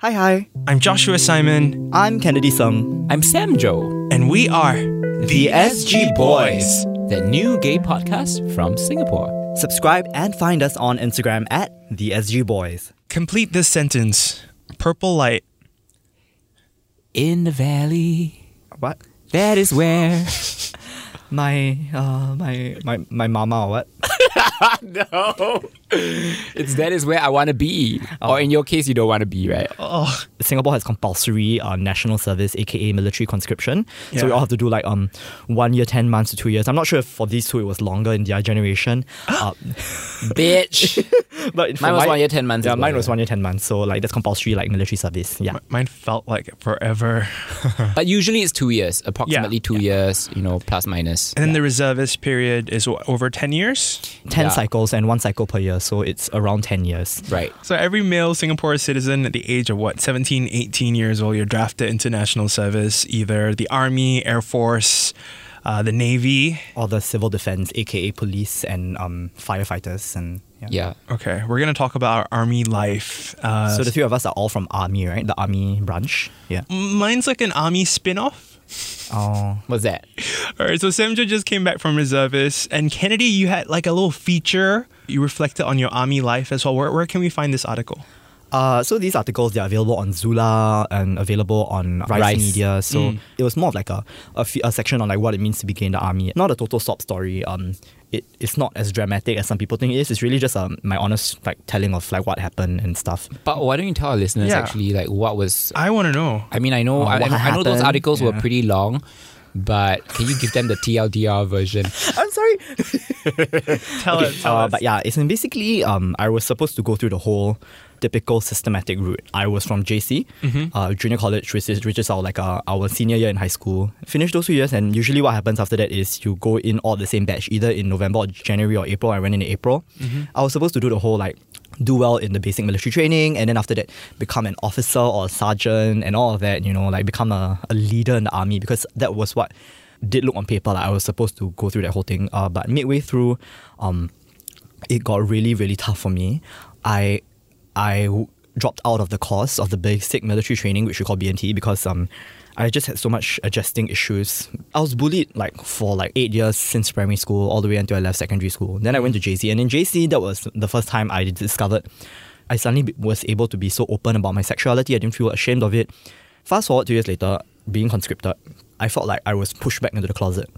Hi, hi. I'm Joshua Simon, I'm Kennede Sung. I'm Sam Jo, and we are The SG Boys. the new gay podcast from Singapore. Subscribe and find us on Instagram at the SG Boys. Complete this sentence. Purple light. In the valley, What? that is where. My uh my my my mama or what? no, it's that is where I want to be. Or oh. in your case, you don't want to be, right? Oh, Singapore has compulsory uh, national service, aka military conscription. So we all have to do like um one year, ten months to two years. I'm not sure if for these two it was longer in their generation. uh, Bitch. but Mine was my- one year, 10 months Yeah, well, mine was one year, ten months. So like that's compulsory like military service. Yeah. mine felt like forever. but usually it's two years, approximately two years, you know, plus minus. And then the reservist period is what, over 10 years? 10 Yeah. cycles and one cycle per year. So it's around 10 years. Right. So every male Singapore citizen at the age of what, 17, 18 years old, you're drafted into national service, either the Army, Air Force, uh, the Navy. Or the civil defense, aka police and um, firefighters. and yeah. Yeah. Okay, we're going to talk about our Army life. Uh, So the three of us are all from army, right? The army branch. Yeah. mine's like an Army spin off. Oh. What's that? All right, so Samjo just came back from reservists, and Kennede, you had like a little feature. You reflected on your army life as well. Where, where can we find this article? Uh, so these articles they're available on Zula and available on Rice, Rice. Media. So Mm. it was more of like a, a, fe- a section on like what it means to be gay in the army. Not a total sob story. Um, it, it's not as dramatic as some people think it is. It's really just um, my honest like telling of like what happened and stuff. But why don't you tell our listeners Yeah. actually like what was I want to know. I mean, I know, Uh, I, I know those happened? articles were pretty long, but can you give them the TLDR version? I'm sorry. Tell it. Tell Uh, us. but yeah, it's basically um, I was supposed to go through the whole typical systematic route. I was from JC, uh, junior college, which is, which is our like uh, our senior year in high school. Finished those two years, and usually what happens after that is you go in all the same batch, either in November or January or April. I went in April. I was supposed to do the whole like do well in the basic military training, and then after that become an officer or a sergeant and all of that. You know, like become a, a leader in the army because that was what did look on paper like I was supposed to go through that whole thing. Uh, but midway through, um, it got really really tough for me. I I w- dropped out of the course of the basic military training, which we call BMT, because um I just had so much adjusting issues. I was bullied like for like eight years since primary school all the way until I left secondary school. Then I went to JC, and in JC that was the first time I discovered I suddenly was able to be so open about my sexuality. I didn't feel ashamed of it. Fast forward two years later, being conscripted, I felt like I was pushed back into the closet.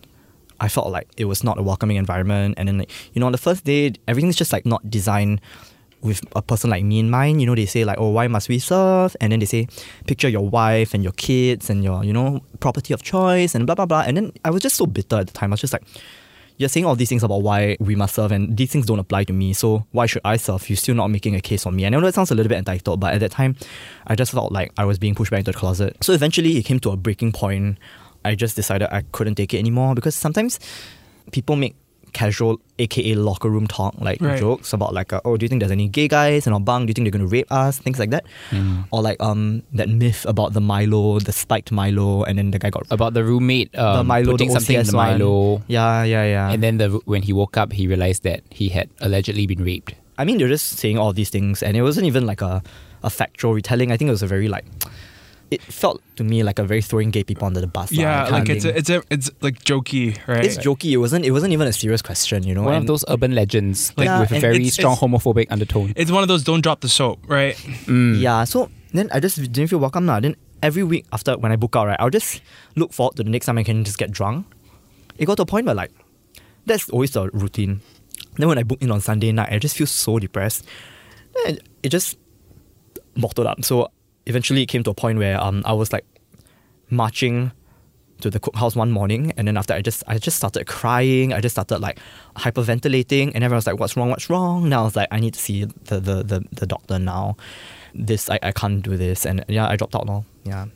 I felt like it was not a welcoming environment. And then, like, you know, on the first day, everything's just like not designed with a person like me in mind. You know, they say like, oh, why must we serve? And then they say, picture your wife and your kids and your, you know, property of choice and blah, blah, blah. And then I was just so bitter at the time. I was just like, you're saying all these things about why we must serve and these things don't apply to me. So why should I serve? You're still not making a case for me. And I know that sounds a little bit entitled, but at that time, I just felt like I was being pushed back into the closet. So eventually it came to a breaking point. I just decided I couldn't take it anymore because sometimes people make casual, aka locker room talk, like Right. jokes about like, uh, oh, do you think there's any gay guys in our bunk? Do you think they're going to rape us? Things like that. Or like um that myth about the Milo, the spiked Milo, and then the guy got About the roommate um, the Milo, putting the something in the OCS one. Milo. Yeah, yeah, yeah. And then the when he woke up, he realized that he had allegedly been raped. I mean, they're just saying all these things, and it wasn't even like a, a factual retelling. I think it was a very like, it felt to me like a very throwing gay people under the bus. yeah, that kind like it's a, it's a, it's like jokey, right? it's jokey. It wasn't. It wasn't even a serious question, you know. One and of those urban legends, like Yeah, with a very it's- strong it's- homophobic undertone. It's one of those don't drop the soap, right? Mm. Yeah. So then I just didn't feel welcome now. Then every week after when I book out, right, I'll just look forward to the next time I can just get drunk. It got to a point where like, that's always the routine. Then when I book in on Sunday night, I just feel so depressed. Then it just bottled up. So eventually it came to a point where um I was like marching to the cookhouse one morning and then after I just I just started crying. I just started like hyperventilating and everyone was like, What's wrong? What's wrong? Now I was like, I need to see the the, the, the doctor now. This I, I can't do this and yeah, I dropped out now. Yeah.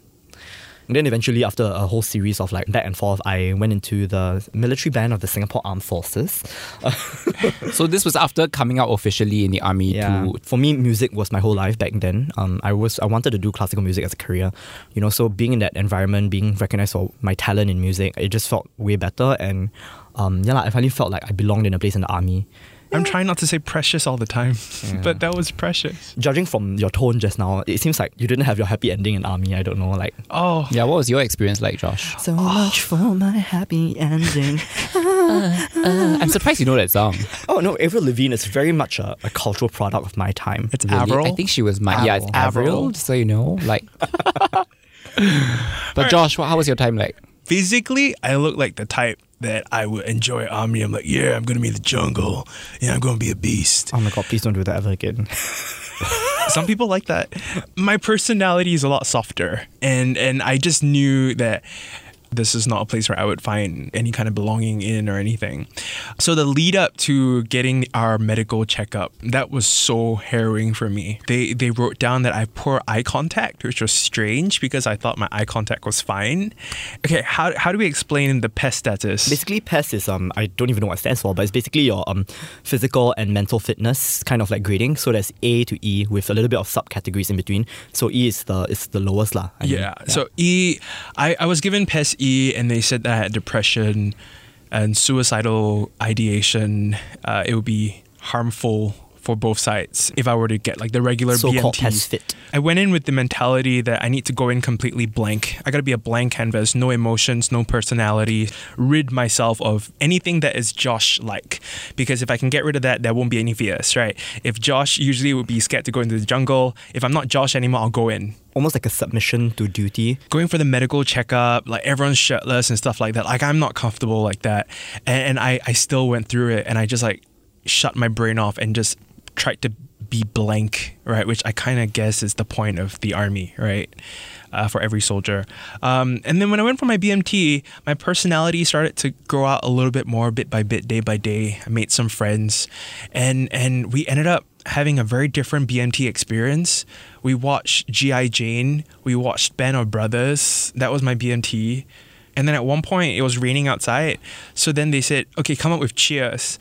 And then eventually, after a whole series of like back and forth, I went into the military band of the Singapore Armed Forces. So this was after coming out officially in the army Yeah. to For me, music was my whole life back then. Um, I was I wanted to do classical music as a career, you know. So being in that environment, being recognized for my talent in music, it just felt way better. And um, yeah, lah, I finally felt like I belonged in a place in the army. I'm trying not to say precious all the time, but that was precious. Judging from your tone just now, it seems like you didn't have your happy ending in army. I don't know, like. Oh, Yeah, what was your experience like, Josh? So much for my happy ending. I'm surprised you know that song. oh no, Avril Lavigne is very much a, a cultural product of my time. it's Really? Avril. I think she was my yeah, it's Avril. Avril, just so you know. Like But Josh, what, how was your time like? physically, I look like the type that I would enjoy army. I'm like, yeah, I'm gonna be the jungle. Yeah, I'm gonna be a beast. Oh my god, please don't do that ever again. Some people like that. My personality is a lot softer, and and I just knew that this is not a place where I would find any kind of belonging in or anything. So the lead up to getting our medical checkup, that was so harrowing for me. They they wrote down that I have poor eye contact, which was strange because I thought my eye contact was fine. Okay, how how do we explain the PES status? Basically, PES is um I don't even know what it stands for, but it's basically your um physical and mental fitness kind of like grading. So there's A to E with a little bit of subcategories in between. So E is the is the lowest lah. I mean, Yeah. So E, I, I was given PES E, and they said that depression and suicidal ideation. Uh, it would be harmful for both sides if I were to get like the regular so-called BMT. PES fit. I went in with the mentality that I need to go in completely blank. I got to be a blank canvas, no emotions, no personality, rid myself of anything that is Josh like. Because if I can get rid of that, there won't be any fears, right? If Josh usually would be scared to go into the jungle, if I'm not Josh anymore, I'll go in Almost like a submission to duty. going for the medical checkup, like everyone's shirtless and stuff like that. Like I'm not comfortable like that, and, and I I still went through it, and I just like shut my brain off and just tried to be blank, right? Which I kind of guess is the point of the army, right? Uh, for every soldier. Um, and then when I went for my BMT, my personality started to grow out a little bit more, bit by bit, day by day. I made some friends, and and we ended up having a very different BMT experience. We watched G.I. Jane, we watched Band of Brothers. That was my BMT. And then at one point it was raining outside. So then they said, okay, come up with cheers.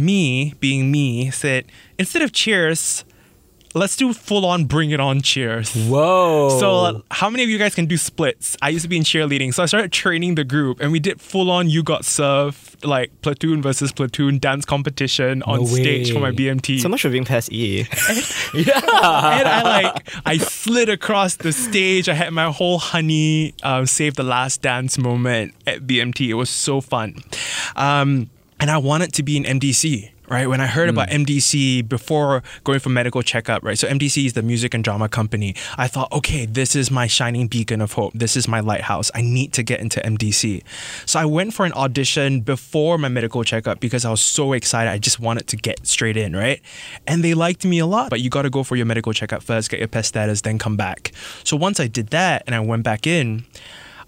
Me, being me, said, instead of cheers, let's do full on bring it on cheers. Whoa. So, uh, how many of you guys can do splits? I used to be in cheerleading, so I started training the group, and we did full on you got served, like platoon versus platoon dance competition on No stage for my. BMT. So much for being PES E. Yeah. And I like I slid across the stage. I had my whole honey um, save the last dance moment at BMT. It was so fun, um, and I wanted to be in MDC. Right when I heard about mm. MDC before going for medical checkup, right? So MDC is the music and drama company. I thought, okay, this is my shining beacon of hope. This is my lighthouse. I need to get into MDC. So I went for an audition before my medical checkup because I was so excited. I just wanted to get straight in, right? And they liked me a lot, but you got to go for your medical checkup first, get your PES status, then come back. So once I did that and I went back in,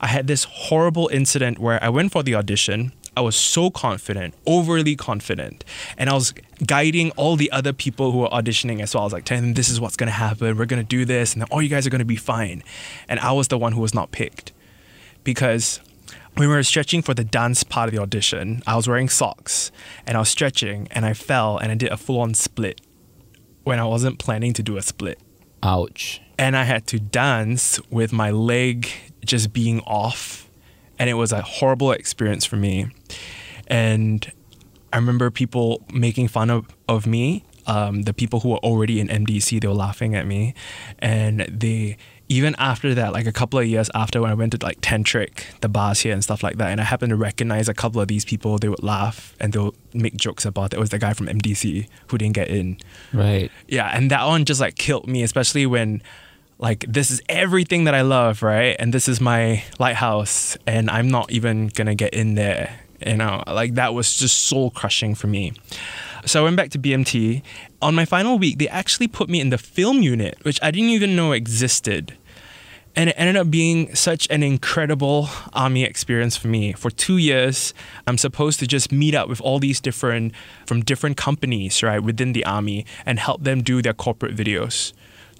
I had this horrible incident where I went for the audition. I was so confident, overly confident, and I was guiding all the other people who were auditioning as well. I was like, telling them, this is what's gonna happen. We're gonna do this, and then all you guys are gonna be fine. And I was the one who was not picked because when we were stretching for the dance part of the audition, I was wearing socks and I was stretching and I fell and I did a full on split when I wasn't planning to do a split. Ouch. And I had to dance with my leg just being off. And it was a horrible experience for me. And I remember people making fun of, of me. Um, the people who were already in MDC, they were laughing at me. And they, even after that, like a couple of years after when I went to like Tantric, the bars here and stuff like that, and I happened to recognize a couple of these people, they would laugh and they'll make jokes about it. It was the guy from MDC who didn't get in. Right. Yeah, and that one just like killed me, especially when like this is everything that I love, right? And this is my lighthouse, and I'm not even gonna get in there. You know, like that was just soul crushing for me. So I went back to BMT. On my final week, they actually put me in the film unit, which I didn't even know existed. And it ended up being such an incredible army experience for me. For two years, I'm supposed to just meet up with all these different, from different companies, right, within the army and help them do their corporate videos.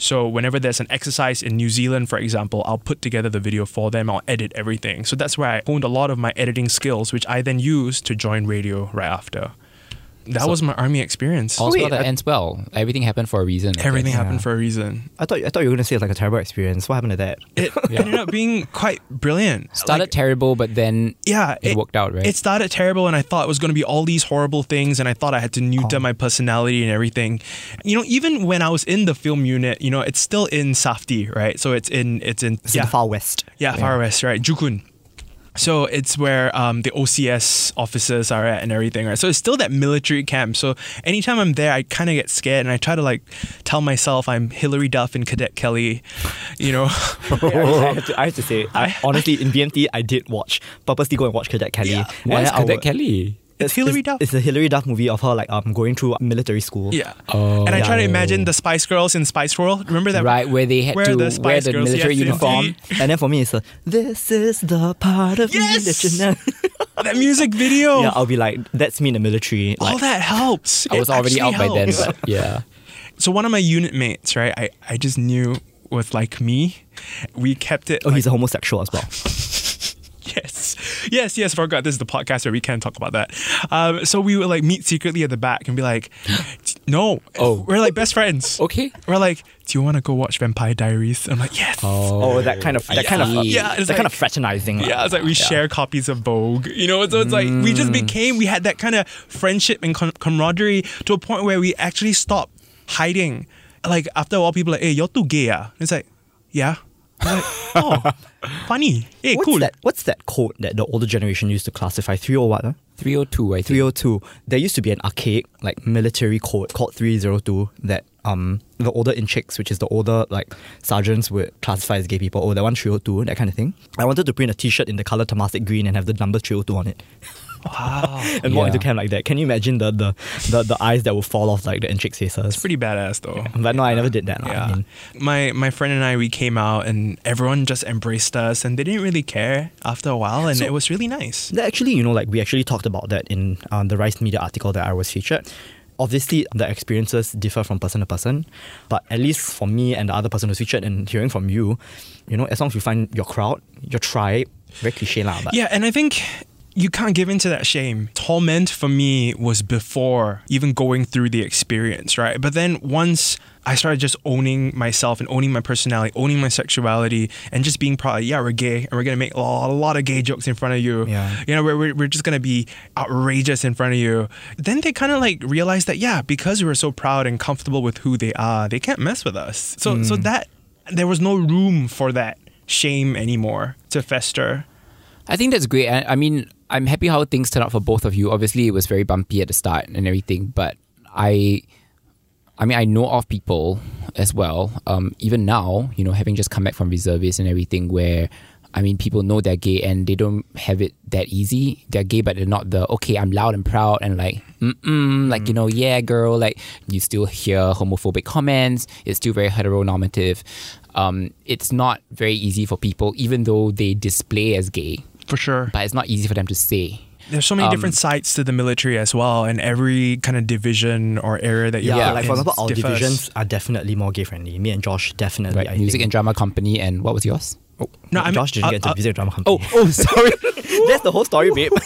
So whenever there's an exercise in New Zealand, for example, I'll put together the video for them. I'll edit everything. So that's where I honed a lot of my editing skills, which I then use to join radio right after. That was my army experience. All's Wait, well that I- ends well. Everything happened for a reason. Everything happened Yeah. for a reason. I thought I thought you were gonna say it's like a terrible experience. What happened to that? It ended up being quite brilliant. Started Like, terrible, but then yeah, it, worked out, right? It started terrible, and I thought it was going to be all these horrible things, and I thought I had to neuter Oh. my personality and everything. You know, even when I was in the film unit, you know, it's still in Safti, right? So it's in it's in It's yeah in the far west. yeah far west, right? Joo Koon. So it's where um, the OCS officers are at and everything, right? So it's still that military camp. So anytime I'm there, I kind of get scared and I try to like tell myself I'm Hilary Duff and Cadet Kelly, you know. I, have to, I have to say, I, honestly, in BMT, I did watch, purposely go and watch Cadet Kelly. Yeah. I Cadet Kelly? It's Hilary it's, Duff. It's the Hilary Duff movie of her like um going through military school. Yeah. Oh. and I try to imagine the Spice Girls in Spice World. Remember that? Right, where they had Where to the wear Spice the Girls, military yes, uniform. And then for me, it's a, this is the part of me that you know. That music video. yeah, I'll be like, that's me in the military. all that helps. I was It already out actually by then, but yeah. So one of my unit mates, right? I, I just knew was like me. We kept it. oh, like, he's a homosexual as well. Yes, yes, yes. Forgot this is the podcast where we can talk about that. Um, so we would like meet secretly at the back and be like, "No, Oh. we're like best friends." Okay. We're like, "Do you want to go watch Vampire Diaries?" I'm like, "Yes." Oh, that kind of that kind of. Yeah, it's that kind of fraternizing. Yeah, it's like we share copies of Vogue, you know. So it's like we just became, we had that kind of friendship and com- camaraderie to a point where we actually stopped hiding. Like after a while, people are like, "Hey, you're too gay, ah?" It's like, "Yeah." I'm like, oh, funny. Hey, What's cool. that? What's that code that the older generation used to classify? Three or what? Huh? 302, I think. 302. There used to be an archaic like military code called 302 that um the older enciks, which is the older like sergeants would classify as gay people. Oh, that one 302, that kind of thing. I wanted to print a T-shirt in the color Temasek green and have the number 302 on it. Wow. and walk Yeah. into camp like that. Can you imagine the the, the, the eyes that would fall off like the enciks' faces? It's pretty badass though. But no, I never did that. Yeah. I mean, my my friend and I we came out and everyone just embraced us and they didn't really care after a while and So- it was really nice. That actually, you know, like we actually talked about that in um, the Rice Media article that I was featured. Obviously, the experiences differ from person to person, but at least for me and the other person who's featured and hearing from you, you know, as long as you find your crowd, your tribe, very cliche lah, but Yeah, and I think you can't give into that shame. Torment for me was before even going through the experience, right? But then once I started just owning myself and owning my personality, owning my sexuality, and just being proud, yeah, we're gay, and we're gonna make a lot, of gay jokes in front of you. Yeah. You know, we're, we're, just gonna be outrageous in front of you. Then they kind of like realize that, yeah, because we're so proud and comfortable with who they are, they can't mess with us. So, so mm. that, there was no room for that shame anymore to fester. I think that's great. I, I mean, I'm happy how things turned out for both of you. Obviously, it was very bumpy at the start and everything, but I, I mean, I know of people as well. Um, even now, you know, having just come back from reservists and everything, where I mean, people know they're gay and they don't have it that easy. They're gay, but they're not the okay. I'm loud and proud and like, mm like you know, yeah, girl. Like you still hear homophobic comments. It's still very heteronormative. Um, it's not very easy for people, even though they display as gay For sure. but it's not easy for them to say. There's so many Um, different sides to the military as well, and every kind of division or area that you're yeah, like for example, our differs. divisions are definitely more gay friendly. Me and Josh definitely. Right, I music think. and drama company, and what was yours? Oh, No, I mean- Josh didn't uh, get into uh, music and drama company. Oh, oh, sorry. that's the whole story, babe.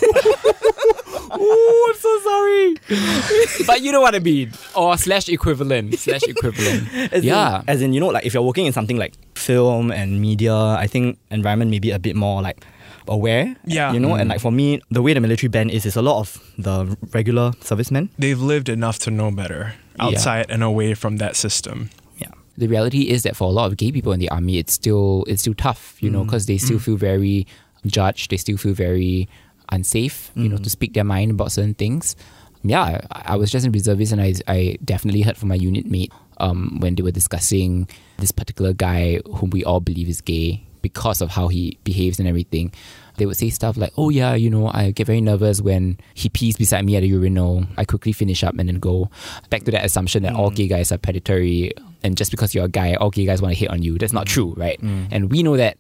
oh, I'm so sorry. but you know what I mean, or slash equivalent, slash equivalent. As yeah, In, as in, you know, like if you're working in something like film and media, I think environment may be a bit more like aware. Yeah. You know, and mm. like for me, the way the military band is, is a lot of the regular servicemen. They've lived enough to know better outside and away from that system. Yeah. the reality is that for a lot of gay people in the army, it's still it's still tough, you know, mm. because they still mm. feel very judged. They still feel very unsafe, you know, to speak their mind about certain things. Yeah, I, I was just in reservist, and I I definitely heard from my unit mate um, when they were discussing this particular guy whom we all believe is gay because of how he behaves and everything. They would say stuff like, "Oh yeah, you know, I get very nervous when he pees beside me at a urinal. I quickly finish up and then go back to that assumption that all mm. gay guys are predatory, and just because you're a guy, all gay guys want to hit on you. That's not true, right? Mm. And we know that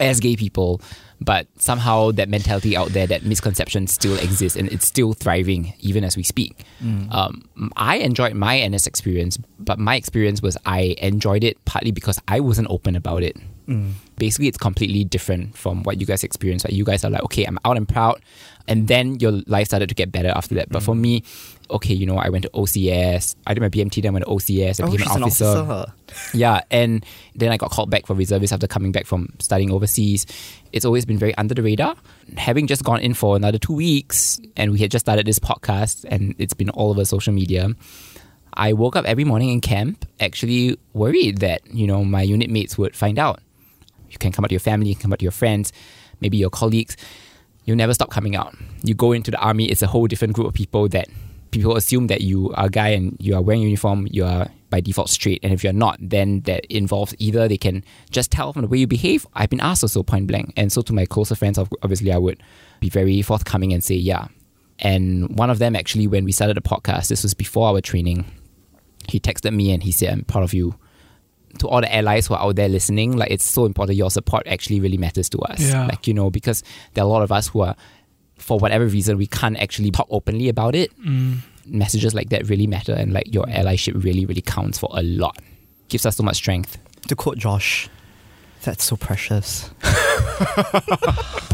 as gay people, but somehow that mentality out there, that misconception still exists, and it's still thriving even as we speak. Mm. Um, I enjoyed my NS experience, but my experience was I enjoyed it partly because I wasn't open about it. Basically, it's completely different from what you guys experience. Like you guys are like, okay, I'm out and proud, and then your life started to get better after that. But for mm. me, okay, you know, I went to OCS. I did my BMT, then I went to OCS. I Oh, became an an officer. officer. Yeah, and then I got called back for reservist after coming back from studying overseas. It's always been very under the radar. Having just gone in for another two weeks, and we had just started this podcast, and it's been all over social media. I woke up every morning in camp actually worried that you know my unit mates would find out. You can come out to your family, you can come out to your friends, maybe your colleagues. You'll never stop coming out. You go into the army, it's a whole different group of people that people assume that you are a guy and you are wearing uniform, you are by default straight. And if you're not, then that involves either they can just tell from the way you behave. I've been asked also point blank. And so to my closer friends, obviously I would be very forthcoming and say, yeah. And one of them actually, when we started the podcast, this was before our training, he texted me and he said, I'm proud of you. To all the allies who are out there listening, like it's so important. Your support actually really matters to us. Yeah. Like, you know, because there are a lot of us who are, for whatever reason, we can't actually talk openly about it. Mm. Messages like that really matter and like your allyship really, really counts for a lot. Gives us so much strength. To quote Josh, that's so precious.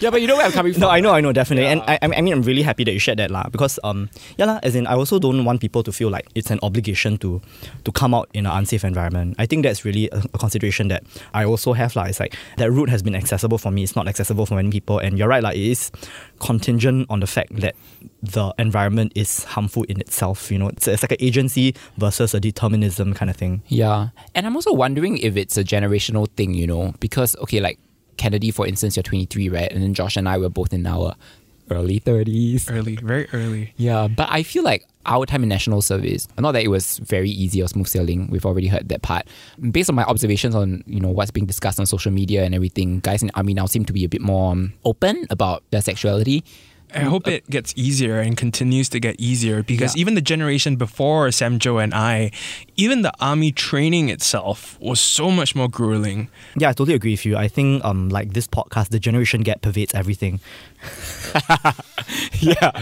Yeah, but you know where I'm coming from. No, I know, I know, definitely, and I, I mean, I'm really happy that you shared that, lah. Because, um, yeah, lah. As in, I also don't want people to feel like it's an obligation to, to come out in an unsafe environment. I think that's really a, a consideration that I also have, lah. It's like that route has been accessible for me. It's not accessible for many people, and you're right, lah. It is contingent on the fact that the environment is harmful in itself. You know, it's, it's like an agency versus a determinism kind of thing. Yeah. And I'm also wondering if it's a generational thing, you know, because, okay, like Kennede, for instance, you're 23, right? And then Josh and I were both in our early 30s. Early, very early. Yeah, but I feel like our time in national service, not that it was very easy or smooth sailing, we've already heard that part. Based on my observations on, you know, what's being discussed on social media and everything, guys in the army now seem to be a bit more um, open about their sexuality. I hope it gets easier and continues to get easier because Yeah. even the generation before Samjo and I, even the army training itself was so much more grueling. Yeah, I totally agree with you. I think, um, like this podcast, the generation gap pervades everything. Yeah.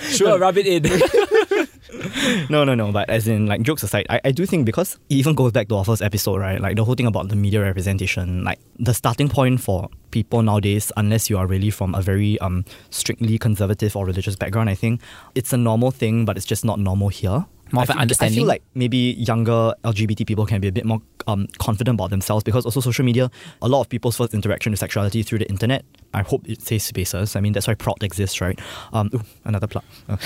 sure, rub it in. No, no, no. But as in, like, jokes aside, I, I do think because it even goes back to our first episode, right? Like, the whole thing about the media representation, like, the starting point for people nowadays, unless you are really from a very um strictly conservative or religious background, I think it's a normal thing, but it's just not normal here. More I of an feel- I feel like maybe younger LGBT people can be a bit more um, confident about themselves because also social media, a lot of people's first interaction with sexuality through the internet. I hope it says spaces. I mean, that's why Proud exists, right? Um, ooh, another plug.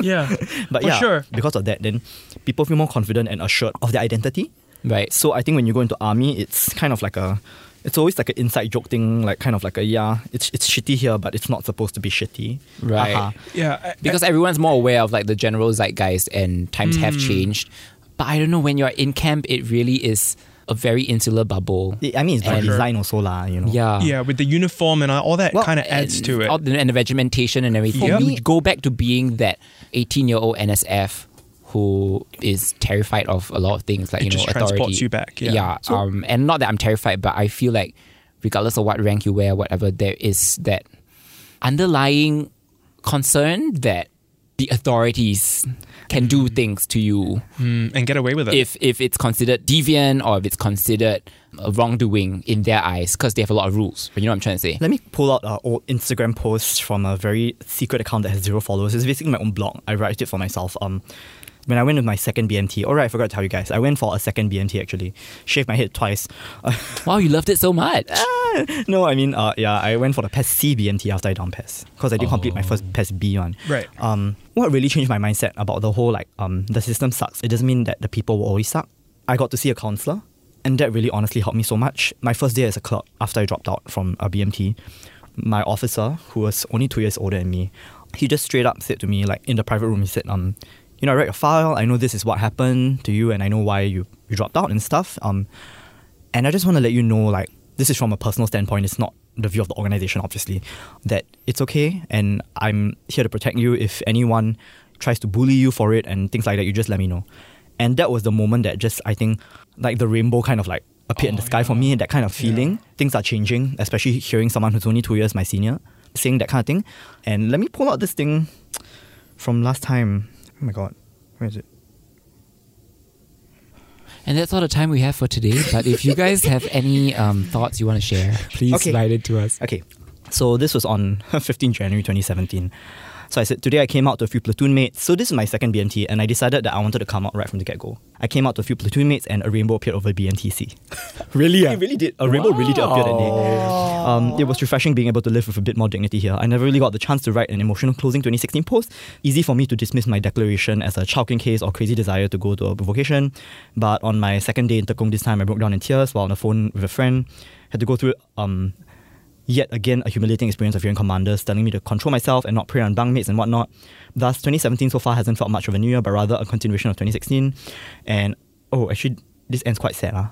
Yeah, But For yeah, sure. because of that, then people feel more confident and assured of their identity. right. So I think when you go into army, it's kind of like a, it's always like an inside joke thing, like kind of like a yeah, it's it's shitty here, but it's not supposed to be shitty. Right. Haha. yeah. I- because everyone's more aware of like the general zeitgeist and times have Hmm. changed. But I don't know when you're in camp, it really is a very insular bubble. I mean, it's by And- design also lah, you know. Yeah, yeah, with the uniform and all that Well, kind of adds and to it. all the- and the regimentation and everything. Yep. You go back to being that 18 year old NSF who is terrified of a lot of things like It you know just authority. transports you back, yeah. So- um, and not that I'm terrified, but I feel like regardless of what rank you wear, whatever, there is that underlying concern that the authorities can do things to you Mm, and get away with it. if if it's considered deviant or if it's considered a wrongdoing in their eyes because they have a lot of rules. You know what I'm trying to say? Let me pull out an old Instagram post from a very secret account that has zero followers. It's basically my own blog. I write it for myself. Um, when I went with my second BMT, all right, I forgot to tell you guys. I went for a second BMT actually. Shaved my head twice. Wow, you loved it so much. no, I mean, uh, yeah, I went for the PES C BMT after I done PES because I didn't complete my first PES B one. Right. Um, what really changed my mindset about the whole like um the system sucks. It doesn't mean that the people will always suck. I got to see a counselor, and that really honestly helped me so much. My first day as a clerk after I dropped out from a BMT, my officer who was only two years older than me, he just straight up said to me like in the private room, he said um. You know, I read your file. I know this is what happened to you, and I know why you, you dropped out and stuff. Um, and I just want to let you know, like, this is from a personal standpoint. It's not the view of the organization, obviously, that it's okay. And I'm here to protect you. If anyone tries to bully you for it and things like that, you just let me know. And that was the moment that just, I think, like the rainbow kind of like appeared in the Oh, sky for yeah. me. That kind of feeling. Yeah. Things are changing, especially hearing someone who's only two years my senior saying that kind of thing. And let me pull out this thing from last time. Oh my god, where is it? And that's all the time we have for today. But if you guys have any um, thoughts you want to share, please Okay. write it to us. Okay, so this was on 15 January 2017. So I said, today I came out to a few platoon mates. So this is my second BMT, and I decided that I wanted to come out right from the get go. I came out to a few platoon mates, and a rainbow appeared over BMTC. really? Yeah. It really did. A rainbow really did appear that day. Um, it was refreshing being able to live with a bit more dignity here. I never really got the chance to write an emotional closing 2016 post. Easy for me to dismiss my declaration as a chao keng case or crazy desire to go to a vocation. But on my second day in Tekong this time, I broke down in tears while on the phone with a friend. Had to go through um, yet again a humiliating experience of hearing commanders telling me to control myself and not prey on bunkmates and whatnot. Thus, 2017 so far hasn't felt much of a new year, but rather a continuation of 2016. And oh, actually, this ends quite sad. Huh?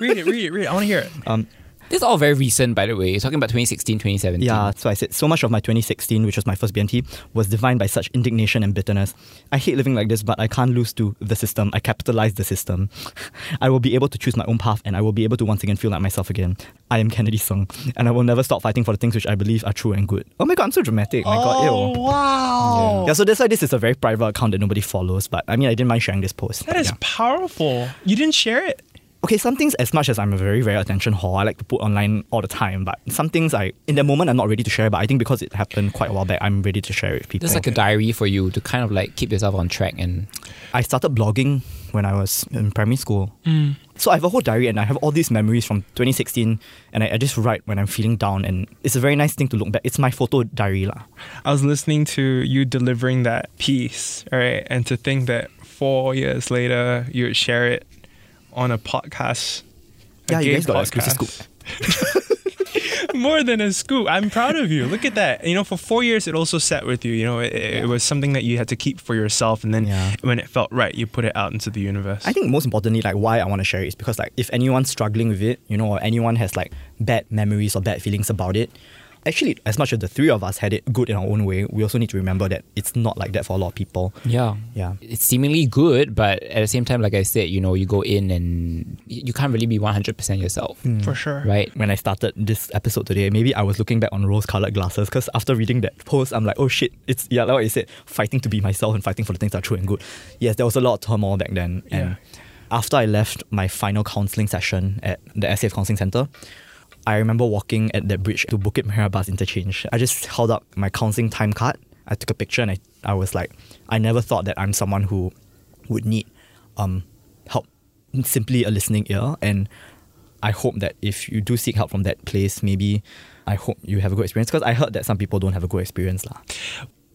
read it, read it, read it. I want to hear it. um, This is all very recent, by the way. You're talking about 2016, 2017. yeah, so I said so much of my 2016, which was my first BMT, was defined by such indignation and bitterness. I hate living like this, but I can't lose to the system. I capitalize the system. I will be able to choose my own path, and I will be able to once again feel like myself again. I am Kennede Sung, and I will never stop fighting for the things which I believe are true and good. Oh my god, I'm so dramatic. My god, oh, ew. wow. Yeah, so that's why this is a very private account that nobody follows. But I mean, I didn't mind sharing this post. That but is yeah. powerful. You didn't share it. Okay. Some things, as much as I'm a very, very attention whore, I like to put online all the time. But some things, I in the moment, I'm not ready to share. But I think because it happened quite a while back, I'm ready to share it with people. This is like a diary for you to kind of like keep yourself on track and I started blogging when I was in primary school. Mm. So I have a whole diary and I have all these memories from 2016 and I, I just write when I'm feeling down and it's a very nice thing to look back. It's my photo diary. lah. I was listening to you delivering that piece, right? And to think that four years later you would share it on a podcast. a Yeah, you guys got exclusive podcast. More than a scoop. I'm proud of you. Look at that. You know, for four years, it also sat with you. You know, it, it was something that you had to keep for yourself. And then Yeah. when it felt right, you put it out into the universe. I think most importantly, like why I want to share it is because like if anyone's struggling with it, you know, or anyone has like bad memories or bad feelings about it, actually as much as the three of us had it good in our own way, we also need to remember that it's not like that for a lot of people. yeah. Yeah. It's seemingly good, but at the same time, like I said, you know, you go in and you can't really be 100% yourself, hmm. for sure. right? When I started this episode today, maybe I was looking back on rose-colored glasses because after reading that post, I'm like, oh shit, it's yeah, like what you said, fighting to be myself and fighting for the things that are true and good. Yes, there was a lot of turmoil back then, and Yeah. after I left my final counselling session at the SAF Counselling Centre, I remember walking at that bridge to Bukit Merah bus interchange. I just held up my counselling time card. I took a picture and I, I was like, I never thought that I'm someone who would need um, help, simply a listening ear. And I hope that if you do seek help from that place, maybe I hope you have a good experience because I heard that some people don't have a good experience. lah.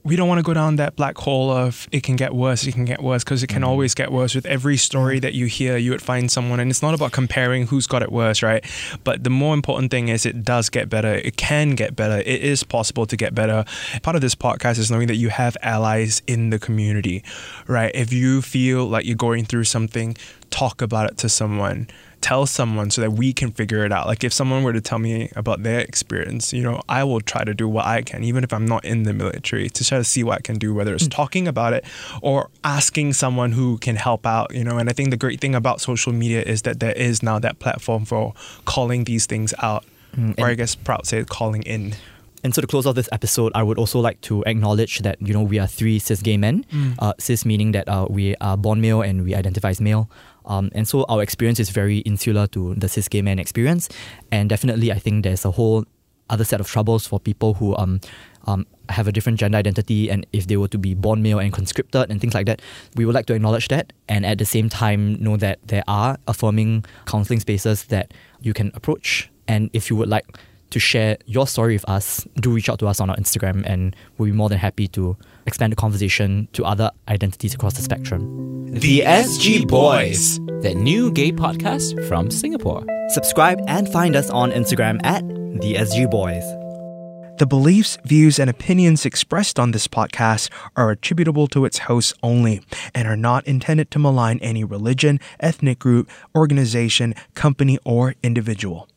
We don't want to go down that black hole of it can get worse, it can get worse, because it can mm. always get worse. With every story mm. that you hear, you would find someone, and it's not about comparing who's got it worse, right? But the more important thing is it does get better. It can get better. It is possible to get better. Part of this podcast is knowing that you have allies in the community, right? If you feel like you're going through something, talk about it to someone tell someone so that we can figure it out. Like if someone were to tell me about their experience, you know, I will try to do what I can, even if I'm not in the military, to try to see what I can do, whether it's talking about it or asking someone who can help out, you know. And I think the great thing about social media is that there is now that platform for calling these things out. or I guess proud say calling in. And so to close off this episode, I would also like to acknowledge that you know we are three cis gay men. Uh, cis meaning that uh, we are born male and we identify as male. Um, and so our experience is very insular to the cis gay man experience. And definitely, I think there's a whole other set of troubles for people who um, um, have a different gender identity and if they were to be born male and conscripted and things like that, we would like to acknowledge that and at the same time know that there are affirming counseling spaces that you can approach. And if you would like to share your story with us, do reach out to us on our Instagram and we'll be more than happy to expand the conversation to other identities across the spectrum. The SG Boys. the new gay podcast from Singapore. Subscribe and find us on Instagram at the SG Boys. The beliefs, views, and opinions expressed on this podcast are attributable to its hosts only and are not intended to malign any religion, ethnic group, organization, company, or individual.